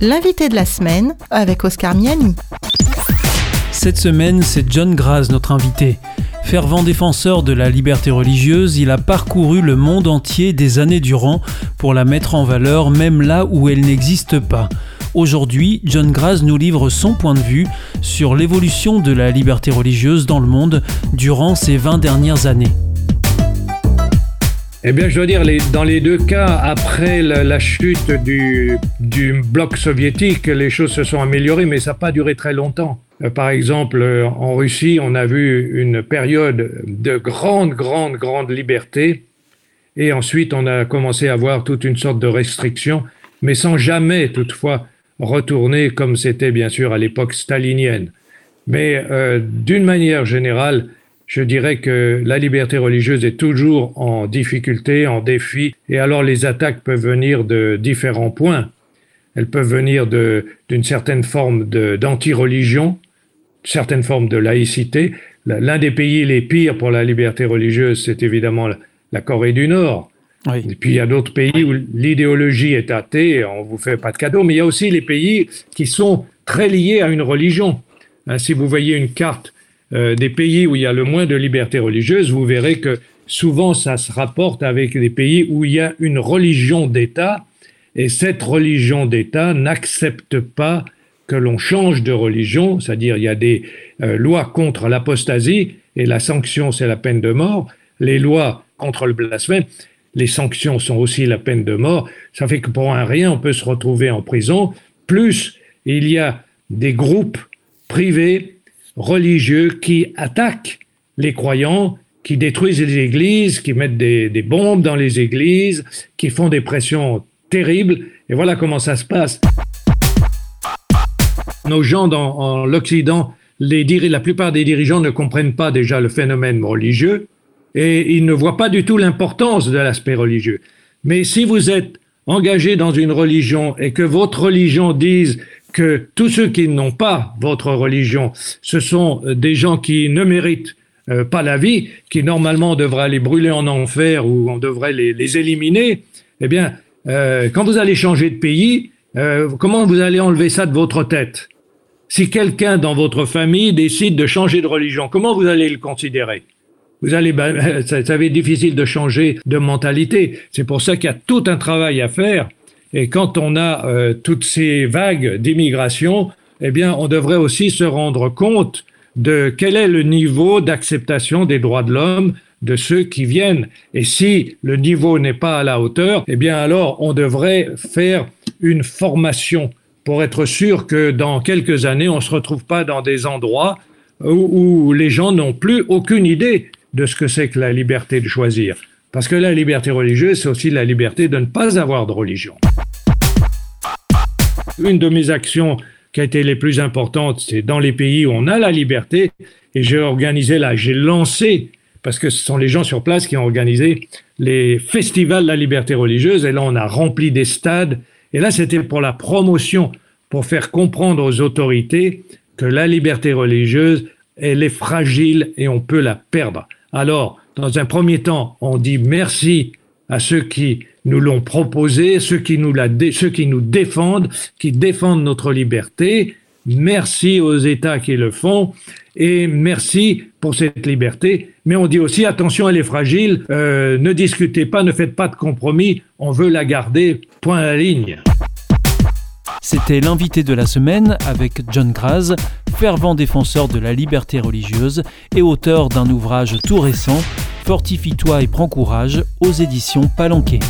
L'invité de la semaine avec Oscar Miani. Cette semaine, c'est John Graz, notre invité. Fervent défenseur de la liberté religieuse, il a parcouru le monde entier des années durant pour la mettre en valeur même là où elle n'existe pas. Aujourd'hui, John Graz nous livre son point de vue sur l'évolution de la liberté religieuse dans le monde durant ces 20 dernières années. Eh bien, je dois dire, dans les deux cas, après la, chute du, bloc soviétique, les choses se sont améliorées, mais ça n'a pas duré très longtemps. Euh, par exemple, euh, en Russie, on a vu une période de grande, grande, grande liberté, et ensuite on a commencé à voir toute une sorte de restrictions, mais sans jamais toutefois retourner comme c'était bien sûr à l'époque stalinienne. Mais euh, d'une manière générale, je dirais que la liberté religieuse est toujours en difficulté, en défi, et alors les attaques peuvent venir de différents points. Elles peuvent venir d'une certaine forme d'anti-religion, certaine forme de laïcité. L'un des pays les pires pour la liberté religieuse, c'est évidemment la Corée du Nord. Et puis il y a d'autres pays où l'idéologie est athée, on vous fait pas de cadeaux, mais il y a aussi les pays qui sont très liés à une religion. Hein, si vous voyez une carte euh, des pays où il y a le moins de liberté religieuse, vous verrez que souvent ça se rapporte avec des pays où il y a une religion d'État et cette religion d'État n'accepte pas que l'on change de religion, c'est-à-dire il y a des euh, lois contre l'apostasie et la sanction c'est la peine de mort, les lois contre le blasphème, les sanctions sont aussi la peine de mort, ça fait que pour un rien on peut se retrouver en prison, plus il y a des groupes privés religieux qui attaquent les croyants, qui détruisent les églises, qui mettent des, bombes dans les églises, qui font des pressions terribles. Et voilà comment ça se passe. Nos gens dans en l'Occident, la plupart des dirigeants ne comprennent pas déjà le phénomène religieux et ils ne voient pas du tout l'importance de l'aspect religieux. Mais si vous êtes engagé dans une religion et que votre religion dise que tous ceux qui n'ont pas votre religion, ce sont des gens qui ne méritent euh, pas la vie, qui normalement devraient les brûler en enfer ou on devrait les, éliminer, eh bien, euh, quand vous allez changer de pays, euh, comment vous allez enlever ça de votre tête? Si quelqu'un dans votre famille décide de changer de religion, comment vous allez le considérer? Vous allez, ben, ça, ça va être difficile de changer de mentalité. C'est pour ça qu'il y a tout un travail à faire et quand on a euh, toutes ces vagues d'immigration, eh bien, on devrait aussi se rendre compte de quel est le niveau d'acceptation des droits de l'homme de ceux qui viennent. Et si le niveau n'est pas à la hauteur, eh bien alors on devrait faire une formation pour être sûr que dans quelques années, on ne se retrouve pas dans des endroits où, où les gens n'ont plus aucune idée de ce que c'est que la liberté de choisir. Parce que la liberté religieuse, c'est aussi la liberté de ne pas avoir de religion. Une de mes actions qui a été les plus importantes, c'est dans les pays où on a la liberté, et j'ai organisé là, j'ai lancé, parce que ce sont les gens sur place qui ont organisé les festivals de la liberté religieuse, et là on a rempli des stades, et là c'était pour la promotion, pour faire comprendre aux autorités que la liberté religieuse, elle est fragile et on peut la perdre. Alors, dans un premier temps, on dit merci à ceux qui nous l'ont proposé, ceux qui nous, défendent, qui défendent notre liberté. Merci aux États qui le font et merci pour cette liberté. Mais on dit aussi attention, elle est fragile, euh, ne discutez pas, ne faites pas de compromis, on veut la garder, point à la ligne. C'était l'invité de la semaine avec John Graz, fervent défenseur de la liberté religieuse et auteur d'un ouvrage tout récent, Fortifie-toi et prends courage aux éditions Palanquet.